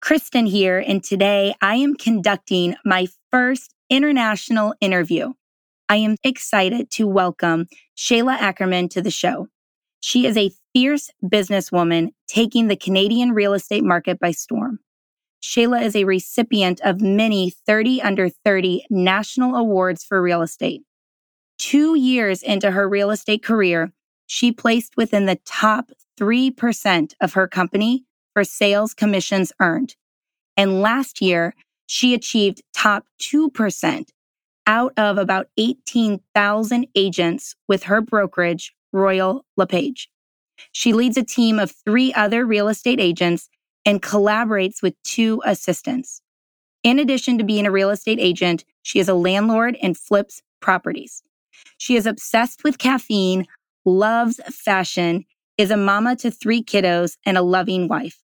Kristen here, and today I am conducting my first international interview. I am excited to welcome Shayla Ackerman to the show. She is a fierce businesswoman taking the Canadian real estate market by storm. Shayla is a recipient of many 30 under 30 national awards for real estate. Two years into her real estate career, she placed within the top 3% of her company for sales commissions earned. And last year, she achieved top 2% out of about 18,000 agents with her brokerage, Royal LePage. She leads a team of three other real estate agents and collaborates with two assistants. In addition to being a real estate agent, she is a landlord and flips properties. She is obsessed with caffeine, loves fashion, is a mama to three kiddos, and a loving wife.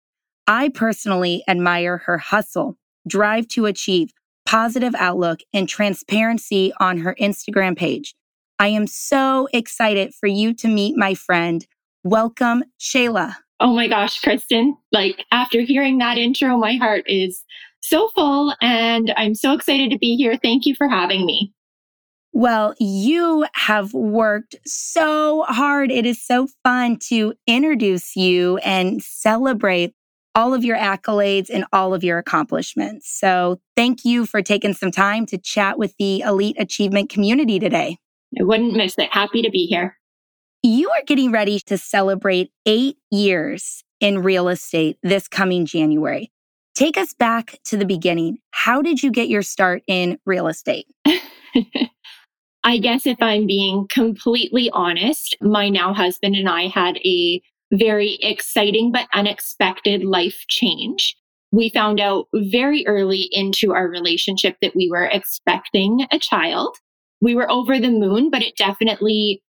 I personally admire her hustle, drive to achieve, positive outlook, and transparency on her Instagram page. I am so excited for you to meet my friend. Welcome, Shayla. Oh my gosh, Kristen. Like after hearing that intro, my heart is so full and I'm so excited to be here. Thank you for having me. Well, you have worked so hard. It is so fun to introduce you and celebrate all of your accolades and all of your accomplishments. So thank you for taking some time to chat with the Elite Achievement community today. I wouldn't miss it. Happy to be here. You are getting ready to celebrate eight years in real estate this coming January. Take us back to the beginning. How did you get your start in real estate? I guess if I'm being completely honest, my now husband and I had a very exciting but unexpected life change. We found out very early into our relationship that we were expecting a child. We were over the moon, but it definitely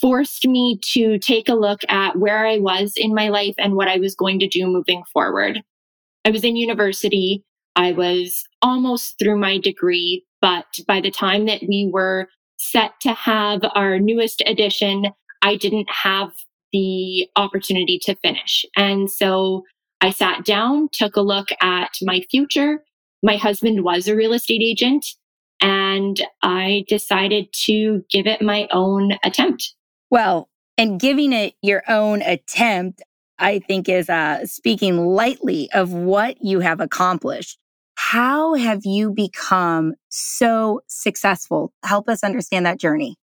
forced me to take a look at where I was in my life and what I was going to do moving forward. I was in university. I was almost through my degree, but by the time that we were set to have our newest edition, I didn't have the opportunity to finish. And so I sat down, took a look at my future. My husband was a real estate agent, and I decided to give it my own attempt. Well, and giving it your own attempt, I think is uh, speaking lightly of what you have accomplished. How have you become so successful? Help us understand that journey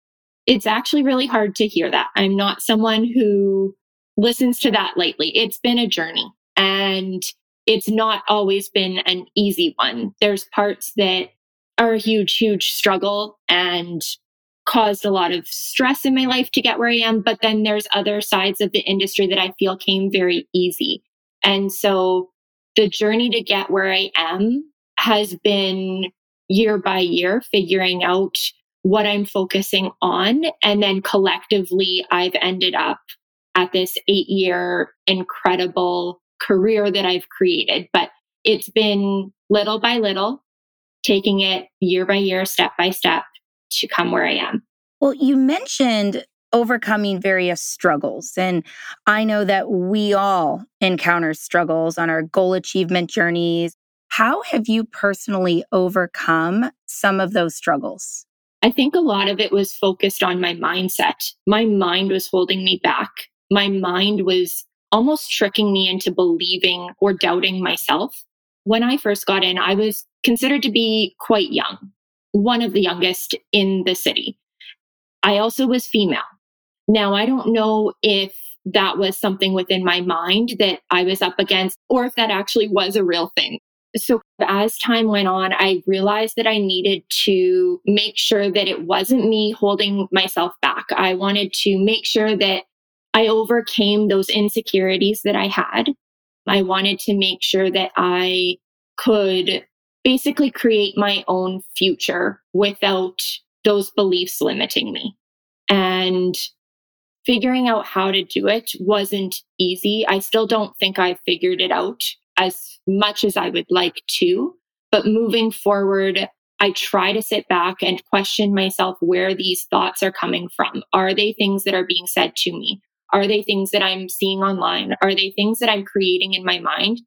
it's actually really hard to hear that. I'm not someone who listens to that lightly. It's been a journey and it's not always been an easy one. There's parts that are a huge, huge struggle and caused a lot of stress in my life to get where I am. But then there's other sides of the industry that I feel came very easy. And so the journey to get where I am has been year by year, figuring out what I'm focusing on. And then collectively, I've ended up at this eight year incredible career that I've created. But it's been little by little, taking it year by year, step by step to come where I am. Well, you mentioned overcoming various struggles. And I know that we all encounter struggles on our goal achievement journeys. How have you personally overcome some of those struggles? I think a lot of it was focused on my mindset. My mind was holding me back. My mind was almost tricking me into believing or doubting myself. When I first got in, I was considered to be quite young, one of the youngest in the city. I also was female. Now, I don't know if that was something within my mind that I was up against or if that actually was a real thing. So as time went on, I realized that I needed to make sure that it wasn't me holding myself back. I wanted to make sure that I overcame those insecurities that I had. I wanted to make sure that I could basically create my own future without those beliefs limiting me. And figuring out how to do it wasn't easy. I still don't think I figured it out as much as I would like to. But moving forward, I try to sit back and question myself where these thoughts are coming from. Are they things that are being said to me? Are they things that I'm seeing online? Are they things that I'm creating in my mind?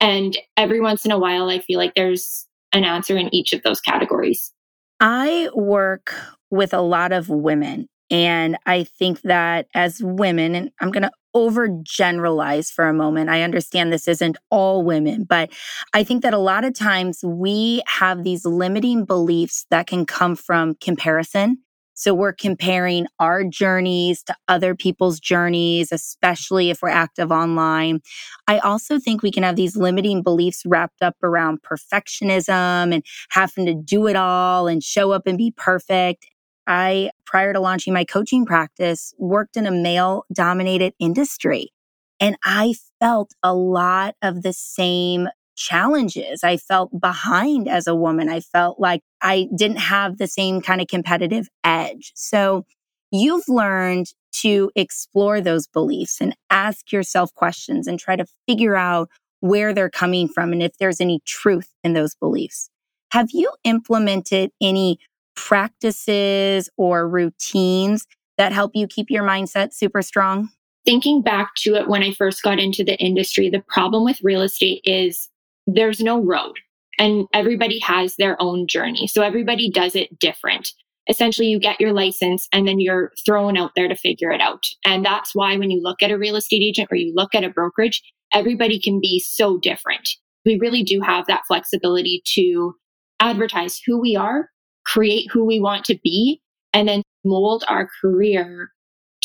And every once in a while, I feel like there's an answer in each of those categories. I work with a lot of women. And I think that as women, and I'm going to overgeneralize for a moment. I understand this isn't all women, but I think that a lot of times we have these limiting beliefs that can come from comparison so we're comparing our journeys to other people's journeys, especially if we're active online. I also think we can have these limiting beliefs wrapped up around perfectionism and having to do it all and show up and be perfect. I, prior to launching my coaching practice, worked in a male dominated industry. And I felt a lot of the same challenges. I felt behind as a woman. I felt like I didn't have the same kind of competitive edge. So you've learned to explore those beliefs and ask yourself questions and try to figure out where they're coming from and if there's any truth in those beliefs. Have you implemented any practices or routines that help you keep your mindset super strong? Thinking back to it when I first got into the industry, the problem with real estate is there's no road and everybody has their own journey. So everybody does it different. Essentially, you get your license and then you're thrown out there to figure it out. And that's why when you look at a real estate agent or you look at a brokerage, everybody can be so different. We really do have that flexibility to advertise who we are, create who we want to be, and then mold our career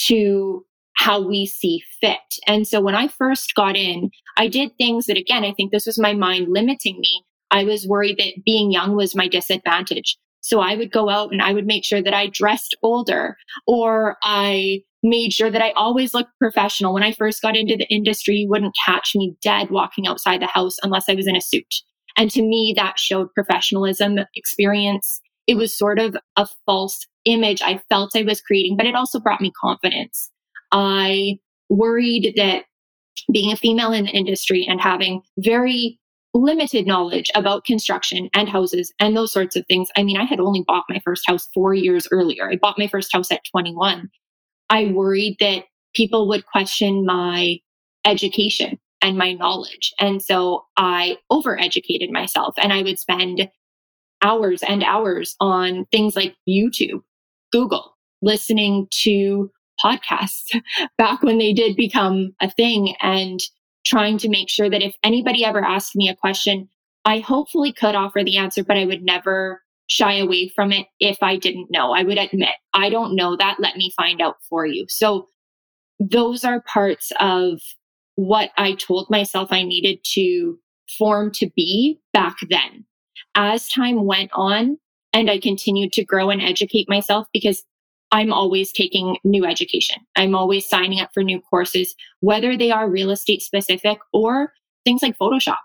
to how we see fit. And so when I first got in, I did things that, again, I think this was my mind limiting me. I was worried that being young was my disadvantage. So I would go out and I would make sure that I dressed older or I made sure that I always looked professional. When I first got into the industry, you wouldn't catch me dead walking outside the house unless I was in a suit. And to me, that showed professionalism, experience. It was sort of a false image I felt I was creating, but it also brought me confidence. I worried that being a female in the industry and having very limited knowledge about construction and houses and those sorts of things. I mean, I had only bought my first house four years earlier. I bought my first house at 21. I worried that people would question my education and my knowledge. And so I overeducated myself and I would spend hours and hours on things like YouTube, Google, listening to podcasts back when they did become a thing and trying to make sure that if anybody ever asked me a question, I hopefully could offer the answer, but I would never shy away from it if I didn't know. I would admit, I don't know that. Let me find out for you. So those are parts of what I told myself I needed to form to be back then. As time went on and I continued to grow and educate myself because I'm always taking new education. I'm always signing up for new courses, whether they are real estate specific or things like Photoshop.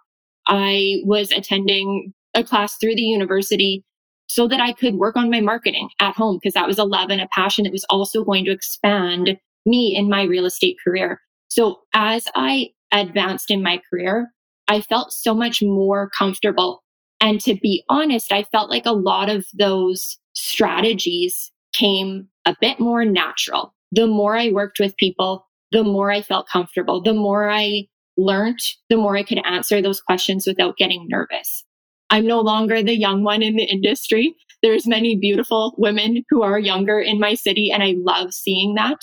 I was attending a class through the university so that I could work on my marketing at home because that was a love and a passion that was also going to expand me in my real estate career. So as I advanced in my career, I felt so much more comfortable. And to be honest, I felt like a lot of those strategies came a bit more natural. The more I worked with people, the more I felt comfortable, the more I learned, the more I could answer those questions without getting nervous. I'm no longer the young one in the industry. There's many beautiful women who are younger in my city and I love seeing that.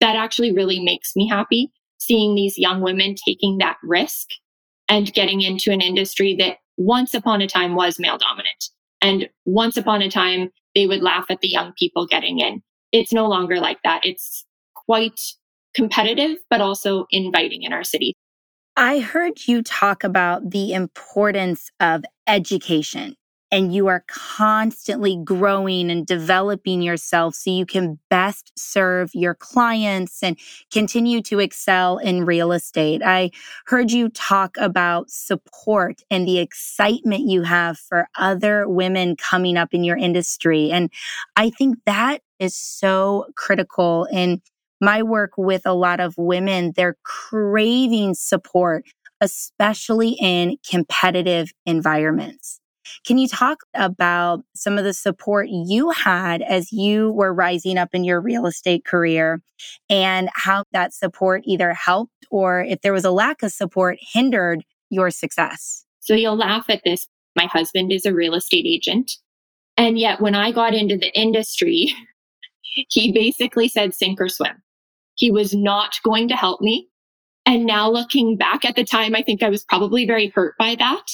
That actually really makes me happy seeing these young women taking that risk and getting into an industry that once upon a time was male dominant. And once upon a time, they would laugh at the young people getting in. It's no longer like that. It's quite competitive, but also inviting in our city. I heard you talk about the importance of education and you are constantly growing and developing yourself so you can best serve your clients and continue to excel in real estate. I heard you talk about support and the excitement you have for other women coming up in your industry. And I think that is so critical in my work with a lot of women. They're craving support, especially in competitive environments. Can you talk about some of the support you had as you were rising up in your real estate career and how that support either helped or if there was a lack of support hindered your success? So you'll laugh at this. My husband is a real estate agent. And yet when I got into the industry, he basically said sink or swim. He was not going to help me. And now looking back at the time, I think I was probably very hurt by that.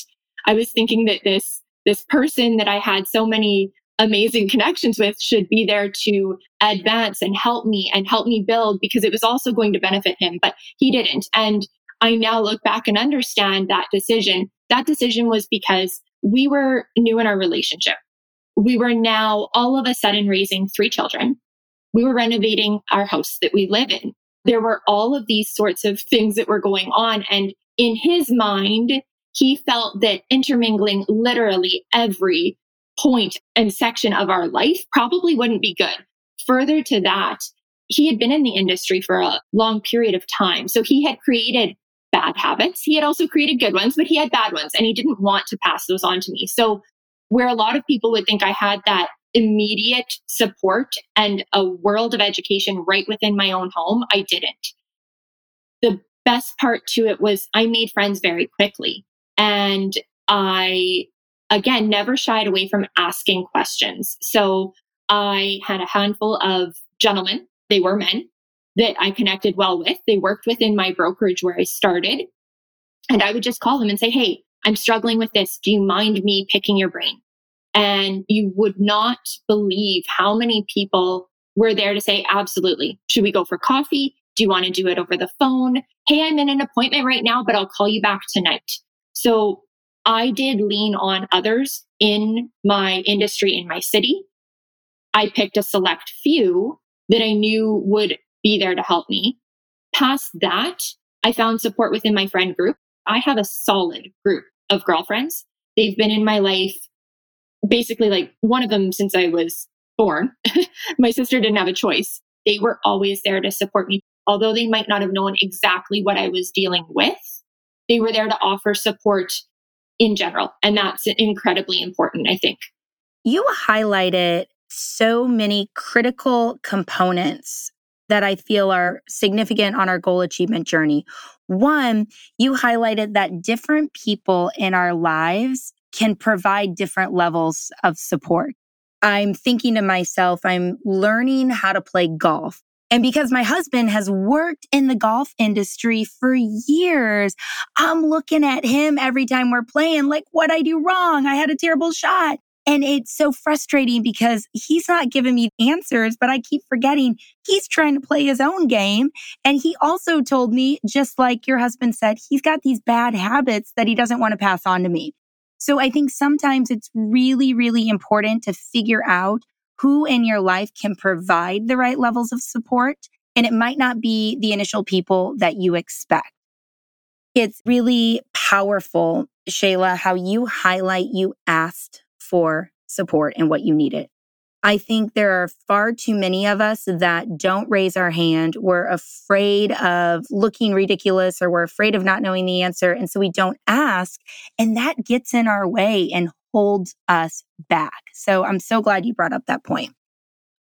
I was thinking that this this person that I had so many amazing connections with should be there to advance and help me and help me build because it was also going to benefit him, but he didn't. And I now look back and understand that decision. That decision was because we were new in our relationship. We were now all of a sudden raising three children. We were renovating our house that we live in. There were all of these sorts of things that were going on. And in his mind, he felt that intermingling literally every point and section of our life probably wouldn't be good. Further to that, he had been in the industry for a long period of time. So he had created bad habits. He had also created good ones, but he had bad ones and he didn't want to pass those on to me. So where a lot of people would think I had that immediate support and a world of education right within my own home, I didn't. The best part to it was I made friends very quickly. And I, again, never shied away from asking questions. So I had a handful of gentlemen, they were men, that I connected well with. They worked within my brokerage where I started. And I would just call them and say, Hey, I'm struggling with this. Do you mind me picking your brain? And you would not believe how many people were there to say, Absolutely. Should we go for coffee? Do you want to do it over the phone? Hey, I'm in an appointment right now, but I'll call you back tonight. So I did lean on others in my industry, in my city. I picked a select few that I knew would be there to help me. Past that, I found support within my friend group. I have a solid group of girlfriends. They've been in my life basically like one of them since I was born. my sister didn't have a choice. They were always there to support me. Although they might not have known exactly what I was dealing with, they were there to offer support in general. And that's incredibly important, I think. You highlighted so many critical components that I feel are significant on our goal achievement journey. One, you highlighted that different people in our lives can provide different levels of support. I'm thinking to myself, I'm learning how to play golf. And because my husband has worked in the golf industry for years, I'm looking at him every time we're playing, like, what I do wrong? I had a terrible shot. And it's so frustrating because he's not giving me answers, but I keep forgetting he's trying to play his own game. And he also told me, just like your husband said, he's got these bad habits that he doesn't want to pass on to me. So I think sometimes it's really, really important to figure out who in your life can provide the right levels of support. And it might not be the initial people that you expect. It's really powerful, Shayla, how you highlight you asked for support and what you needed. I think there are far too many of us that don't raise our hand. We're afraid of looking ridiculous or we're afraid of not knowing the answer. And so we don't ask. And that gets in our way and holds us back. So I'm so glad you brought up that point.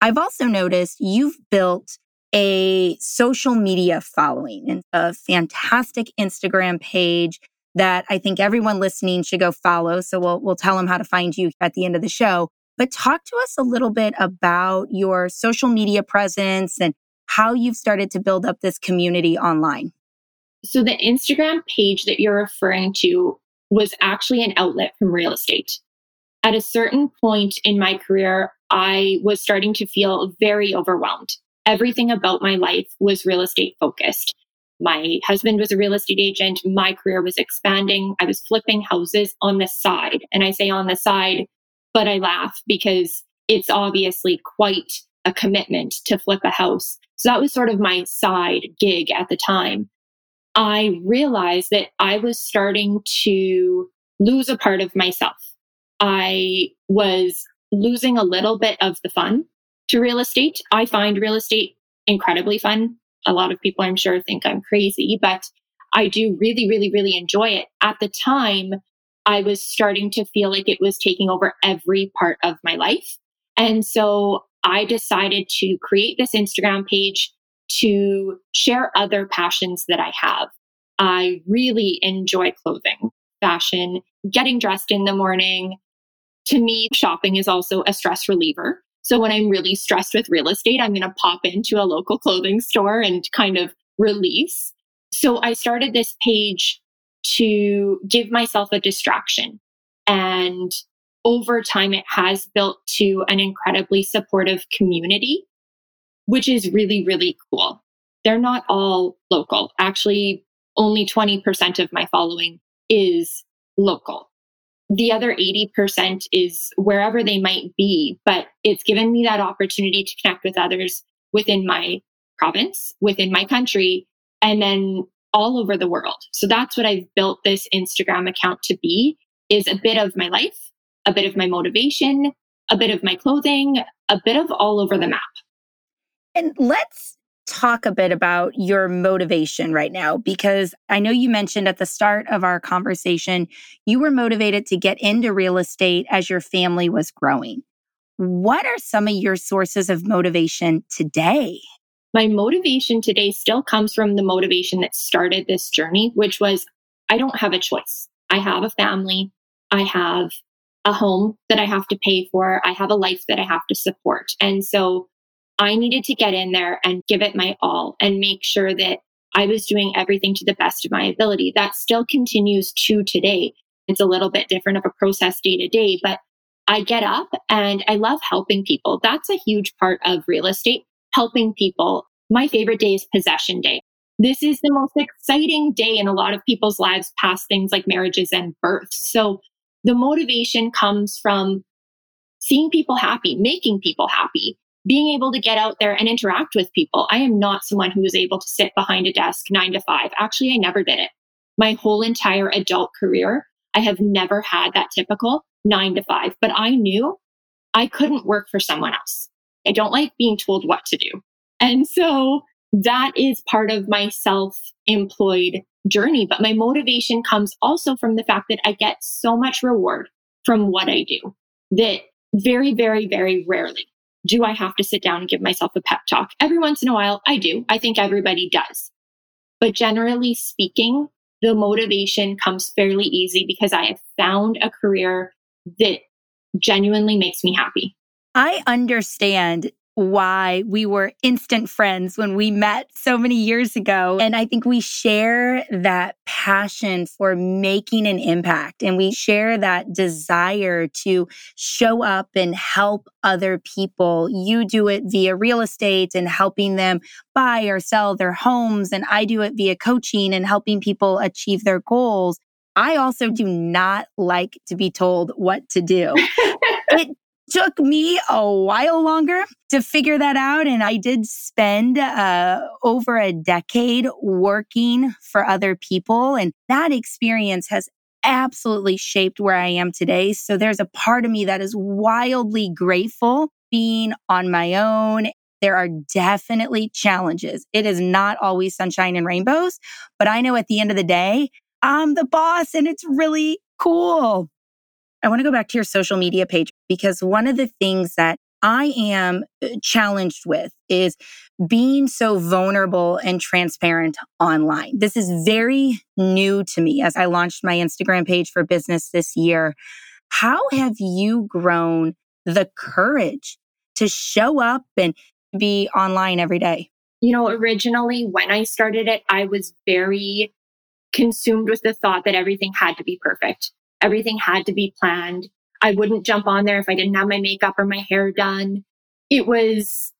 I've also noticed you've built a social media following and a fantastic Instagram page that I think everyone listening should go follow. So we'll, we'll tell them how to find you at the end of the show. But talk to us a little bit about your social media presence and how you've started to build up this community online. So the Instagram page that you're referring to was actually an outlet from real estate. At a certain point in my career, I was starting to feel very overwhelmed. Everything about my life was real estate focused. My husband was a real estate agent. My career was expanding. I was flipping houses on the side. And I say on the side but I laugh because it's obviously quite a commitment to flip a house. So that was sort of my side gig at the time. I realized that I was starting to lose a part of myself. I was losing a little bit of the fun to real estate. I find real estate incredibly fun. A lot of people, I'm sure, think I'm crazy, but I do really, really, really enjoy it. At the time, I was starting to feel like it was taking over every part of my life. And so I decided to create this Instagram page to share other passions that I have. I really enjoy clothing, fashion, getting dressed in the morning. To me, shopping is also a stress reliever. So when I'm really stressed with real estate, I'm going to pop into a local clothing store and kind of release. So I started this page to give myself a distraction. And over time, it has built to an incredibly supportive community, which is really, really cool. They're not all local. Actually, only 20% of my following is local. The other 80% is wherever they might be, but it's given me that opportunity to connect with others within my province, within my country, and then all over the world. So that's what I've built this Instagram account to be is a bit of my life, a bit of my motivation, a bit of my clothing, a bit of all over the map. And let's talk a bit about your motivation right now because I know you mentioned at the start of our conversation you were motivated to get into real estate as your family was growing. What are some of your sources of motivation today? my motivation today still comes from the motivation that started this journey, which was I don't have a choice. I have a family. I have a home that I have to pay for. I have a life that I have to support. And so I needed to get in there and give it my all and make sure that I was doing everything to the best of my ability. That still continues to today. It's a little bit different of a process day to day, but I get up and I love helping people. That's a huge part of real estate helping people. My favorite day is possession day. This is the most exciting day in a lot of people's lives past things like marriages and births. So the motivation comes from seeing people happy, making people happy, being able to get out there and interact with people. I am not someone who is able to sit behind a desk nine to five. Actually, I never did it. My whole entire adult career, I have never had that typical nine to five, but I knew I couldn't work for someone else. I don't like being told what to do. And so that is part of my self employed journey. But my motivation comes also from the fact that I get so much reward from what I do that very, very, very rarely do I have to sit down and give myself a pep talk. Every once in a while, I do. I think everybody does. But generally speaking, the motivation comes fairly easy because I have found a career that genuinely makes me happy. I understand why we were instant friends when we met so many years ago. And I think we share that passion for making an impact and we share that desire to show up and help other people. You do it via real estate and helping them buy or sell their homes. And I do it via coaching and helping people achieve their goals. I also do not like to be told what to do. it took me a while longer to figure that out. And I did spend uh, over a decade working for other people. And that experience has absolutely shaped where I am today. So there's a part of me that is wildly grateful being on my own. There are definitely challenges. It is not always sunshine and rainbows, but I know at the end of the day, I'm the boss and it's really cool. I want to go back to your social media page because one of the things that I am uh, challenged with is being so vulnerable and transparent online. This is very new to me as I launched my Instagram page for business this year. How have you grown the courage to show up and be online every day? You know, originally when I started it, I was very consumed with the thought that everything had to be perfect. Everything had to be planned. I wouldn't jump on there if I didn't have my makeup or my hair done. It was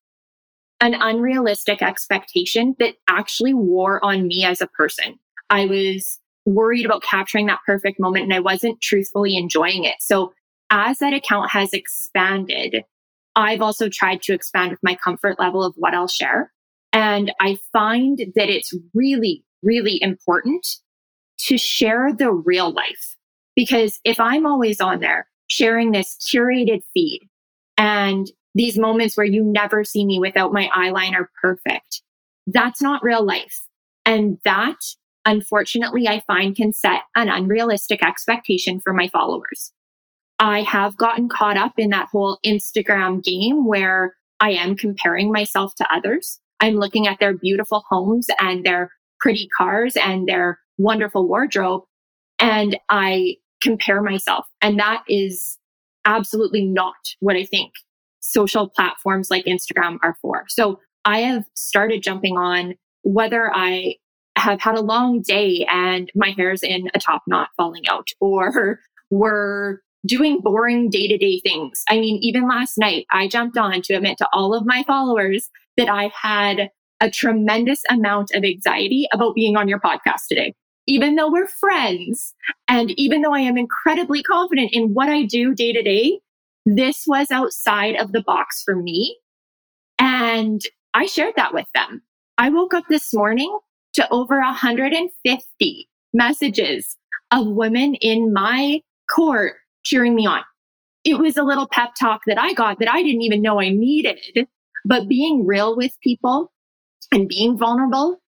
an unrealistic expectation that actually wore on me as a person. I was worried about capturing that perfect moment and I wasn't truthfully enjoying it. So as that account has expanded, I've also tried to expand with my comfort level of what I'll share. And I find that it's really, really important to share the real life. Because if I'm always on there sharing this curated feed and these moments where you never see me without my eyeliner perfect, that's not real life. And that, unfortunately, I find can set an unrealistic expectation for my followers. I have gotten caught up in that whole Instagram game where I am comparing myself to others. I'm looking at their beautiful homes and their pretty cars and their wonderful wardrobe. And I compare myself. And that is absolutely not what I think social platforms like Instagram are for. So I have started jumping on whether I have had a long day and my hair's in a top knot falling out or we're doing boring day to day things. I mean, even last night, I jumped on to admit to all of my followers that I had a tremendous amount of anxiety about being on your podcast today. Even though we're friends and even though I am incredibly confident in what I do day to day, this was outside of the box for me. And I shared that with them. I woke up this morning to over 150 messages of women in my court cheering me on. It was a little pep talk that I got that I didn't even know I needed. But being real with people and being vulnerable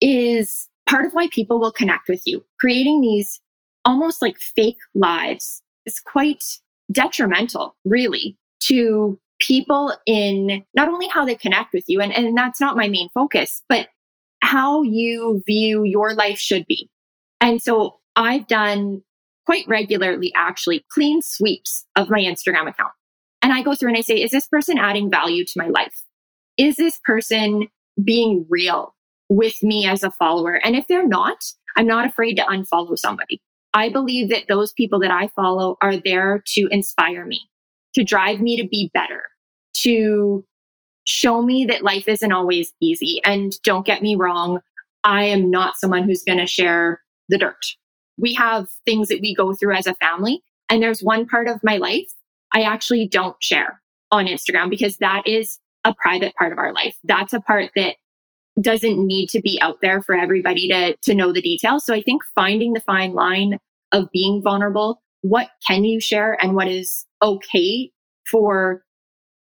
is part of why people will connect with you. Creating these almost like fake lives is quite detrimental, really, to people in not only how they connect with you, and, and that's not my main focus, but how you view your life should be. And so I've done quite regularly, actually, clean sweeps of my Instagram account. And I go through and I say, is this person adding value to my life? Is this person being real with me as a follower? And if they're not, I'm not afraid to unfollow somebody. I believe that those people that I follow are there to inspire me, to drive me to be better, to show me that life isn't always easy. And don't get me wrong, I am not someone who's going to share the dirt we have things that we go through as a family. And there's one part of my life I actually don't share on Instagram because that is a private part of our life. That's a part that doesn't need to be out there for everybody to, to know the details. So I think finding the fine line of being vulnerable, what can you share and what is okay for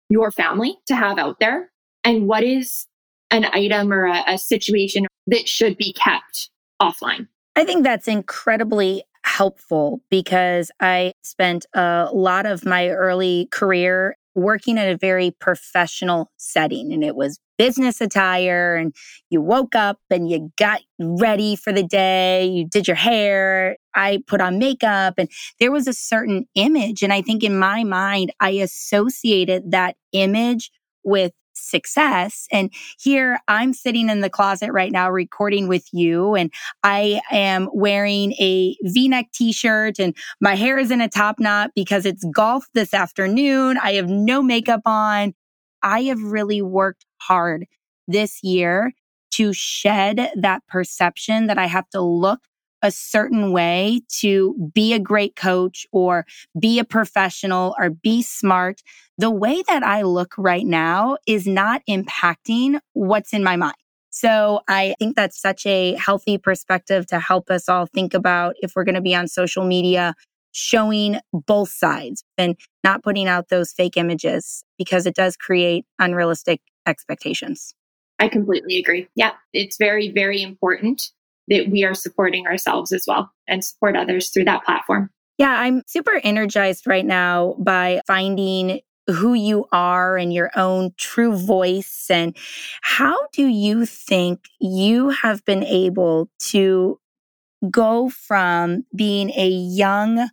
your family to have out there and what is an item or a, a situation that should be kept offline. I think that's incredibly helpful because I spent a lot of my early career working in a very professional setting and it was business attire and you woke up and you got ready for the day, you did your hair, I put on makeup and there was a certain image and I think in my mind I associated that image with success. And here I'm sitting in the closet right now recording with you and I am wearing a v-neck t-shirt and my hair is in a top knot because it's golf this afternoon. I have no makeup on. I have really worked hard this year to shed that perception that I have to look a certain way to be a great coach or be a professional or be smart, the way that I look right now is not impacting what's in my mind. So I think that's such a healthy perspective to help us all think about if we're going to be on social media, showing both sides and not putting out those fake images because it does create unrealistic expectations. I completely agree. Yeah, it's very, very important that we are supporting ourselves as well and support others through that platform. Yeah, I'm super energized right now by finding who you are and your own true voice. And how do you think you have been able to go from being a young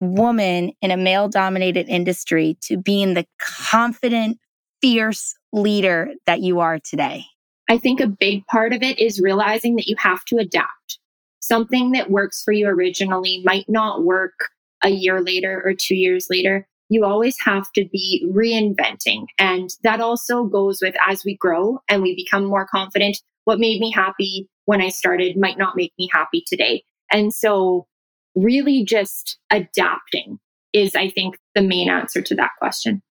woman in a male dominated industry to being the confident, fierce leader that you are today? I think a big part of it is realizing that you have to adapt. Something that works for you originally might not work a year later or two years later. You always have to be reinventing. And that also goes with as we grow and we become more confident, what made me happy when I started might not make me happy today. And so really just adapting is, I think, the main answer to that question.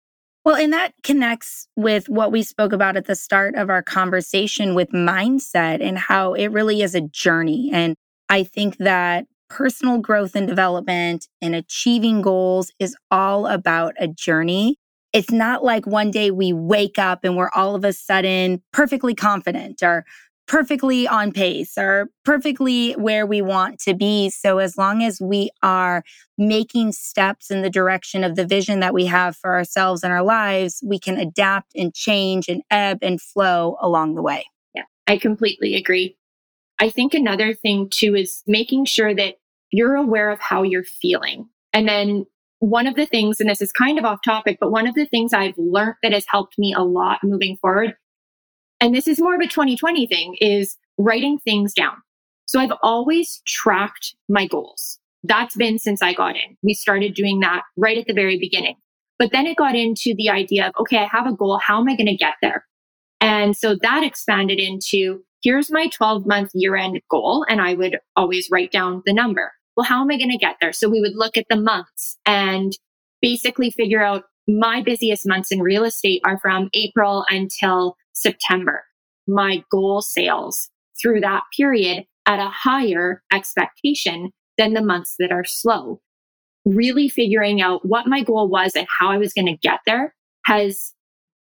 Well, and that connects with what we spoke about at the start of our conversation with mindset and how it really is a journey. And I think that personal growth and development and achieving goals is all about a journey. It's not like one day we wake up and we're all of a sudden perfectly confident or perfectly on pace or perfectly where we want to be. So as long as we are making steps in the direction of the vision that we have for ourselves and our lives, we can adapt and change and ebb and flow along the way. Yeah, I completely agree. I think another thing too is making sure that you're aware of how you're feeling. And then one of the things, and this is kind of off topic, but one of the things I've learned that has helped me a lot moving forward, and this is more of a 2020 thing, is writing things down. So I've always tracked my goals. That's been since I got in. We started doing that right at the very beginning. But then it got into the idea of, okay, I have a goal. How am I going to get there? And so that expanded into here's my 12 month year end goal. And I would always write down the number. Well, how am I going to get there? So we would look at the months and basically figure out my busiest months in real estate are from April until September. My goal sales through that period at a higher expectation than the months that are slow. Really figuring out what my goal was and how I was going to get there has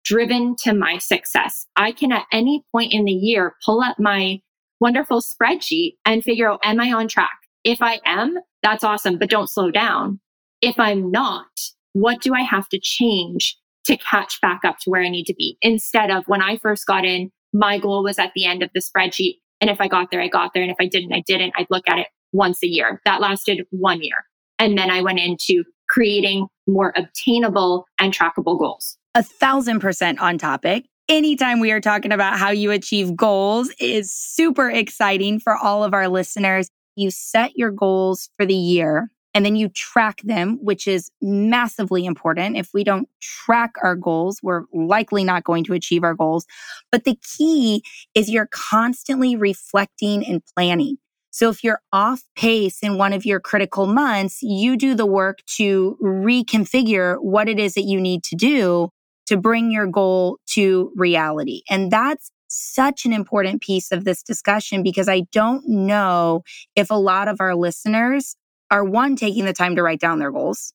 driven to my success. I can at any point in the year pull up my wonderful spreadsheet and figure out, am I on track? If I am, that's awesome, but don't slow down. If I'm not, what do I have to change to catch back up to where I need to be? Instead of when I first got in, my goal was at the end of the spreadsheet. And if I got there, I got there. And if I didn't, I didn't. I'd look at it once a year. That lasted one year. And then I went into creating more obtainable and trackable goals a thousand percent on topic. Anytime we are talking about how you achieve goals is super exciting for all of our listeners. You set your goals for the year and then you track them, which is massively important. If we don't track our goals, we're likely not going to achieve our goals. But the key is you're constantly reflecting and planning. So if you're off pace in one of your critical months, you do the work to reconfigure what it is that you need to do to bring your goal to reality. And that's such an important piece of this discussion because I don't know if a lot of our listeners are one, taking the time to write down their goals,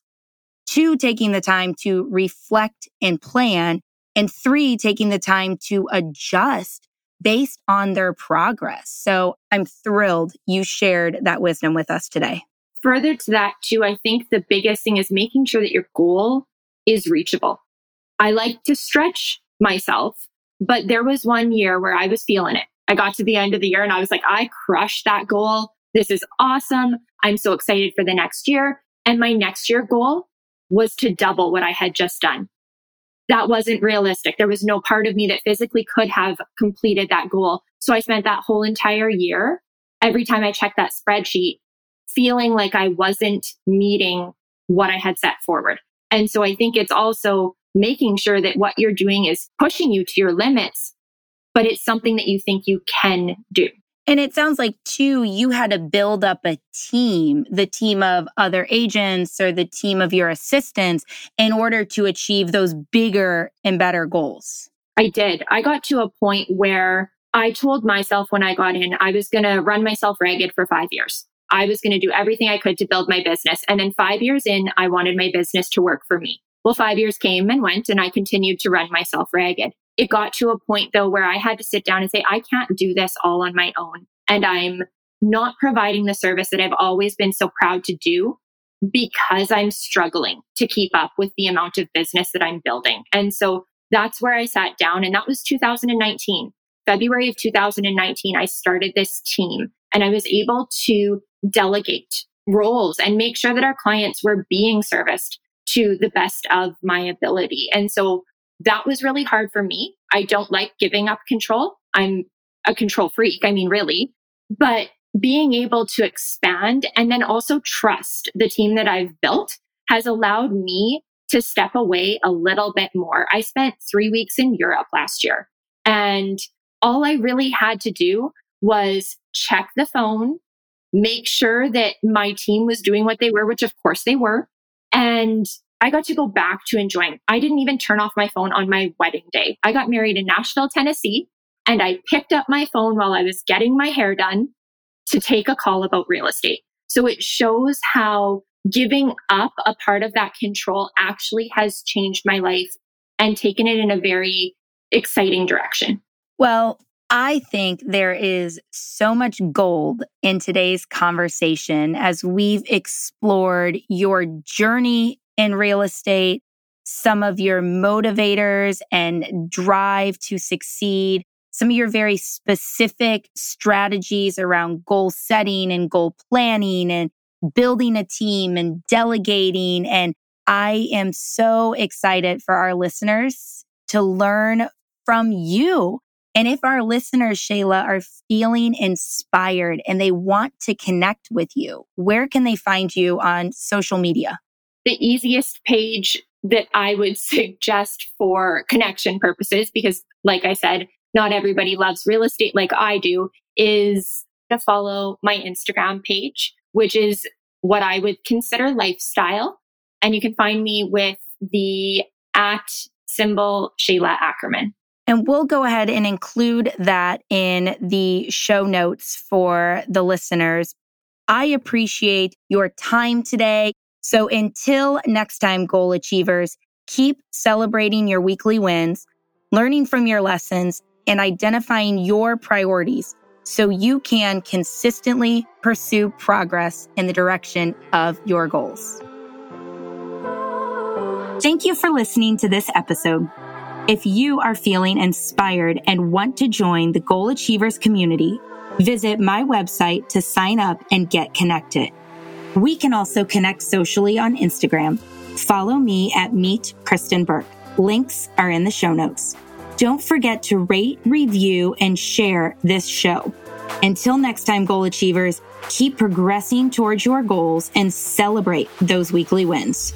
two, taking the time to reflect and plan, and three, taking the time to adjust based on their progress. So I'm thrilled you shared that wisdom with us today. Further to that, too, I think the biggest thing is making sure that your goal is reachable. I like to stretch myself, but there was one year where I was feeling it. I got to the end of the year and I was like, I crushed that goal. This is awesome. I'm so excited for the next year. And my next year goal was to double what I had just done. That wasn't realistic. There was no part of me that physically could have completed that goal. So I spent that whole entire year, every time I checked that spreadsheet, feeling like I wasn't meeting what I had set forward. And so I think it's also making sure that what you're doing is pushing you to your limits, but it's something that you think you can do. And it sounds like, too, you had to build up a team, the team of other agents or the team of your assistants in order to achieve those bigger and better goals. I did. I got to a point where I told myself when I got in, I was going to run myself ragged for five years. I was going to do everything I could to build my business. And then five years in, I wanted my business to work for me. Well, five years came and went, and I continued to run myself ragged. It got to a point, though, where I had to sit down and say, I can't do this all on my own. And I'm not providing the service that I've always been so proud to do because I'm struggling to keep up with the amount of business that I'm building. And so that's where I sat down, and that was 2019. February of 2019, I started this team and I was able to delegate roles and make sure that our clients were being serviced to the best of my ability. And so that was really hard for me. I don't like giving up control. I'm a control freak. I mean, really, but being able to expand and then also trust the team that I've built has allowed me to step away a little bit more. I spent three weeks in Europe last year and all I really had to do was check the phone, make sure that my team was doing what they were, which of course they were, And I got to go back to enjoying. I didn't even turn off my phone on my wedding day. I got married in Nashville, Tennessee, and I picked up my phone while I was getting my hair done to take a call about real estate. So it shows how giving up a part of that control actually has changed my life and taken it in a very exciting direction. Well, I think there is so much gold in today's conversation as we've explored your journey in real estate, some of your motivators and drive to succeed, some of your very specific strategies around goal setting and goal planning and building a team and delegating. And I am so excited for our listeners to learn from you and if our listeners, Shayla, are feeling inspired and they want to connect with you, where can they find you on social media? The easiest page that I would suggest for connection purposes, because like I said, not everybody loves real estate like I do, is to follow my Instagram page, which is what I would consider lifestyle. And you can find me with the at symbol Shayla Ackerman. And we'll go ahead and include that in the show notes for the listeners. I appreciate your time today. So until next time, goal achievers, keep celebrating your weekly wins, learning from your lessons, and identifying your priorities so you can consistently pursue progress in the direction of your goals. Thank you for listening to this episode. If you are feeling inspired and want to join the Goal Achievers community, visit my website to sign up and get connected. We can also connect socially on Instagram. Follow me at Meet Kristen Burke. Links are in the show notes. Don't forget to rate, review, and share this show. Until next time, goal achievers, keep progressing towards your goals and celebrate those weekly wins.